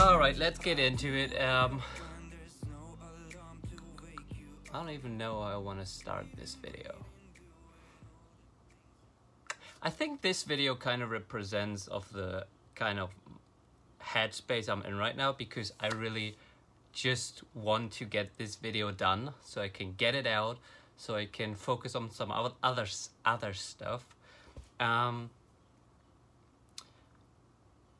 All right, let's get into it. Um, I don't even know how I want to start this video. I think this video kind of represents of the kind of headspace I'm in right now because I really just want to get this video done so I can get it out so I can focus on some other other other stuff. Um,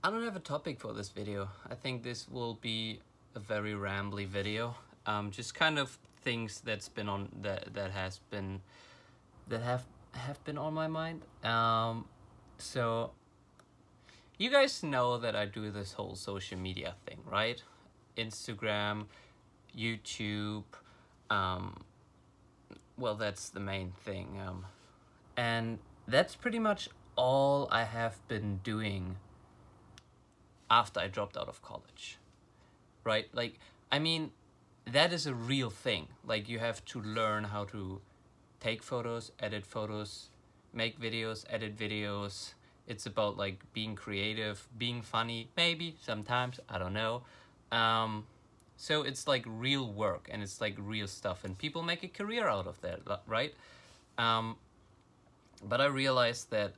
I don't have a topic for this video. I think this will be a very rambly video. Um, just kind of things that's been on that that has been that have have been on my mind. Um, so you guys know that I do this whole social media thing, right? Instagram, YouTube, um, well, that's the main thing. Um, and that's pretty much all I have been doing after I dropped out of college. Right? Like, I mean, that is a real thing. Like, you have to learn how to take photos, edit photos, make videos, edit videos. It's about like being creative, being funny, maybe sometimes, I don't know. Um, so it's like real work and it's like real stuff, and people make a career out of that, right? Um, but I realized that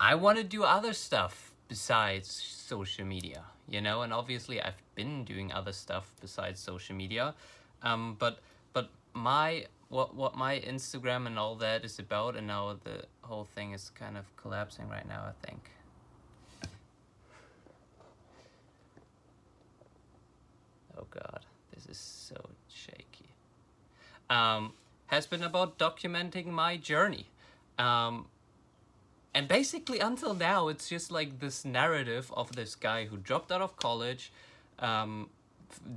I want to do other stuff besides social media, you know, and obviously I've been doing other stuff besides social media, um, but but my what what my Instagram and all that is about, and now the whole thing is kind of collapsing right now. I think. Oh God, this is so shaky. Um, has been about documenting my journey. Um, and basically, until now, it's just like this narrative of this guy who dropped out of college, um,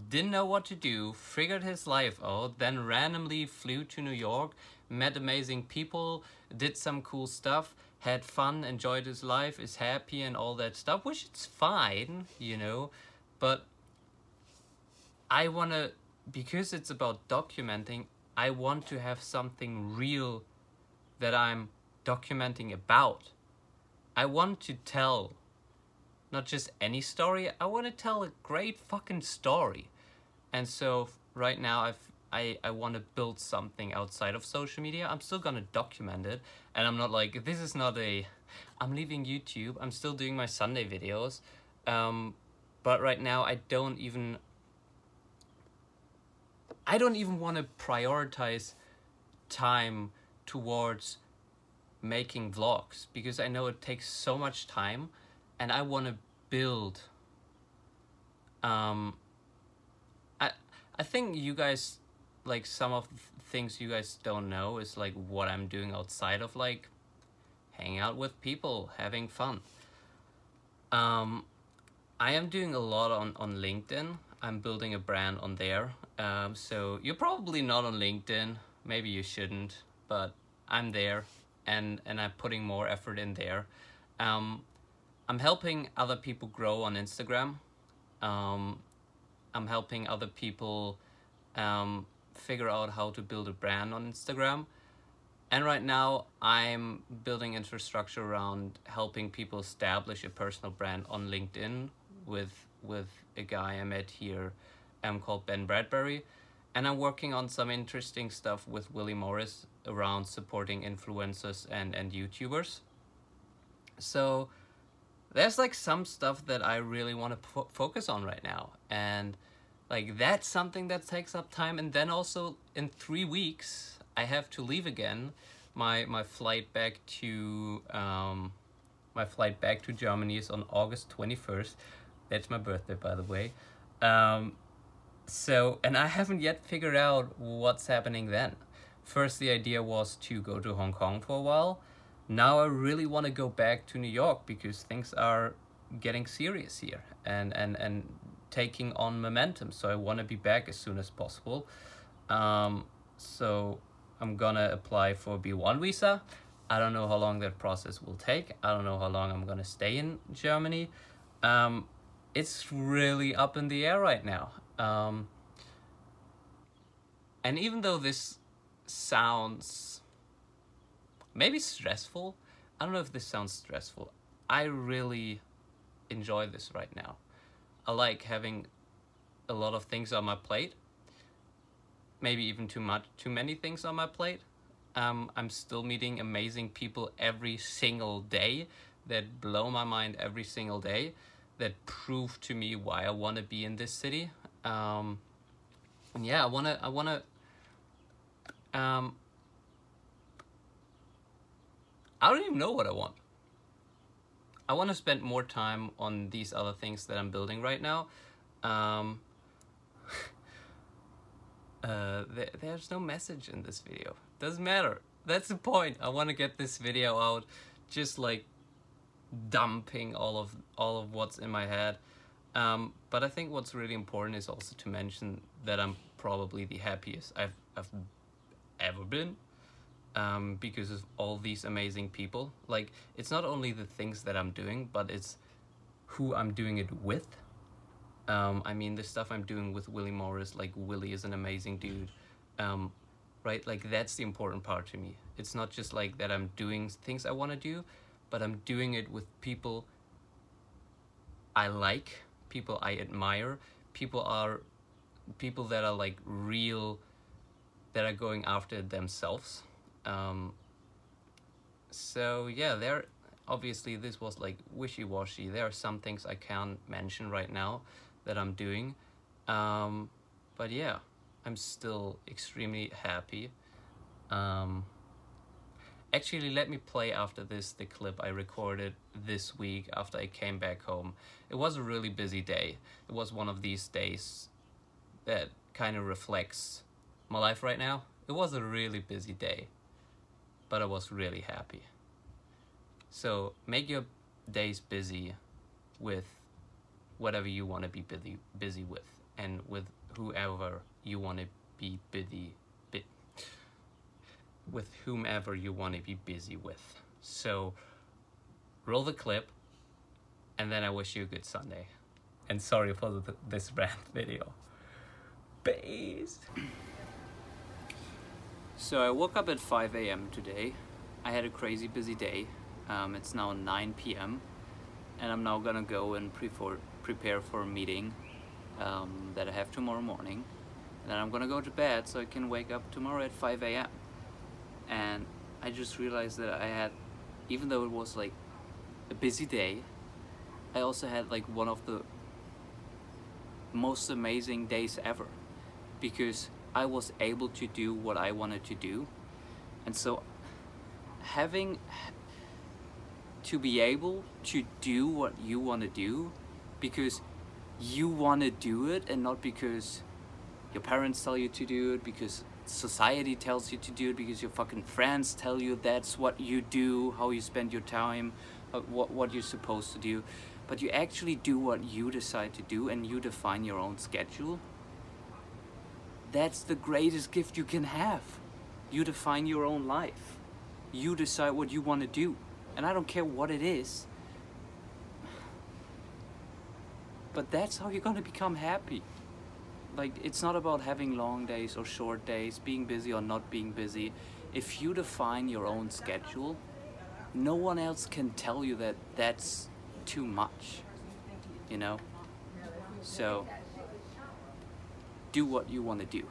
didn't know what to do, figured his life out, then randomly flew to New York, met amazing people, did some cool stuff, had fun, enjoyed his life, is happy, and all that stuff, which it's fine, you know. But I want to, because it's about documenting, I want to have something real that I'm documenting about. I want to tell not just any story, I want to tell a great fucking story. And so right now I've I, I want to build something outside of social media. I'm still gonna document it, and I'm not like this is not a. I'm leaving YouTube. I'm still doing my Sunday videos, um, but right now I don't even I don't even want to prioritize time towards making vlogs because I know it takes so much time and I want to build um I I think you guys like some of things you guys don't know is like what I'm doing outside of like hanging out with people, having fun. Um I am doing a lot on on LinkedIn. I'm building a brand on there. Um, so you're probably not on LinkedIn. Maybe you shouldn't, but I'm there, and and I'm putting more effort in there. Um, I'm helping other people grow on Instagram. Um, I'm helping other people um, figure out how to build a brand on Instagram. And right now, I'm building infrastructure around helping people establish a personal brand on LinkedIn with with a guy I met here um, called Ben Bradbury. And I'm working on some interesting stuff with Willie Morris around supporting influencers and, and YouTubers. So there's like some stuff that I really want to fo- focus on right now. And like that's something that takes up time. And then also in three weeks, I have to leave again. My, my flight back to um, my flight back to Germany is on August 21st. That's my birthday, by the way. Um, so, and I haven't yet figured out what's happening then. First, the idea was to go to Hong Kong for a while. Now I really want to go back to New York because things are getting serious here and, and, and taking on momentum. So I want to be back as soon as possible. Um, so I'm gonna apply for B1 visa. I don't know how long that process will take. I don't know how long I'm gonna stay in Germany. Um, it's really up in the air right now. Um, and even though this sounds maybe stressful, I don't know if this sounds stressful. I really enjoy this right now. I like having a lot of things on my plate. Maybe even too much, too many things on my plate. Um, I'm still meeting amazing people every single day that blow my mind every single day. That prove to me why I want to be in this city. Um, and yeah, I wanna, I wanna. Um, I don't even know what I want. I want to spend more time on these other things that I'm building right now. Um, uh, there, there's no message in this video. Doesn't matter. That's the point. I want to get this video out, just like dumping all of all of what's in my head. Um, but I think what's really important is also to mention that I'm probably the happiest I've I've ever been um, because of all these amazing people. Like, it's not only the things that I'm doing, but it's who I'm doing it with. Um, I mean, the stuff I'm doing with Willie Morris, like, Willie is an amazing dude. Um, right? Like, that's the important part to me. It's not just like that I'm doing things I want to do, but I'm doing it with people I like, people I admire, people are people that are like real that are going after themselves um, so yeah, there obviously this was like wishy-washy. There are some things I can't mention right now that I'm doing. Um, but yeah, I'm still extremely happy. Um, actually, let me play after this the clip I recorded this week after I came back home. It was a really busy day. It was one of these days that kind of reflects my life right now. It was a really busy day but I was really happy. So make your days busy with whatever you want to be busy busy with and with whoever you want to be busy with whomever you want to be busy with. So roll the clip and then I wish you a good Sunday. And sorry for the, this rant video. Peace. So I woke up at 5 a.m. today. I had a crazy busy day. Um, it's now 9 p.m. and I'm now gonna go and pre for, prepare for a meeting um, that I have tomorrow morning. And then I'm gonna go to bed so I can wake up tomorrow at 5 a.m. And I just realized that I had, even though it was like a busy day, I also had like one of the most amazing days ever because I was able to do what I wanted to do. And so having to be able to do what you want to do because you want to do it and not because your parents tell you to do it because society tells you to do it because your fucking friends tell you that's what you do how you spend your time uh, what, what you're supposed to do but you actually do what you decide to do and you define your own schedule that's the greatest gift you can have. You define your own life. You decide what you want to do. And I don't care what it is. But that's how you're going to become happy. Like, it's not about having long days or short days, being busy or not being busy. If you define your own schedule, no one else can tell you that that's too much. You know? So, do what you want to do.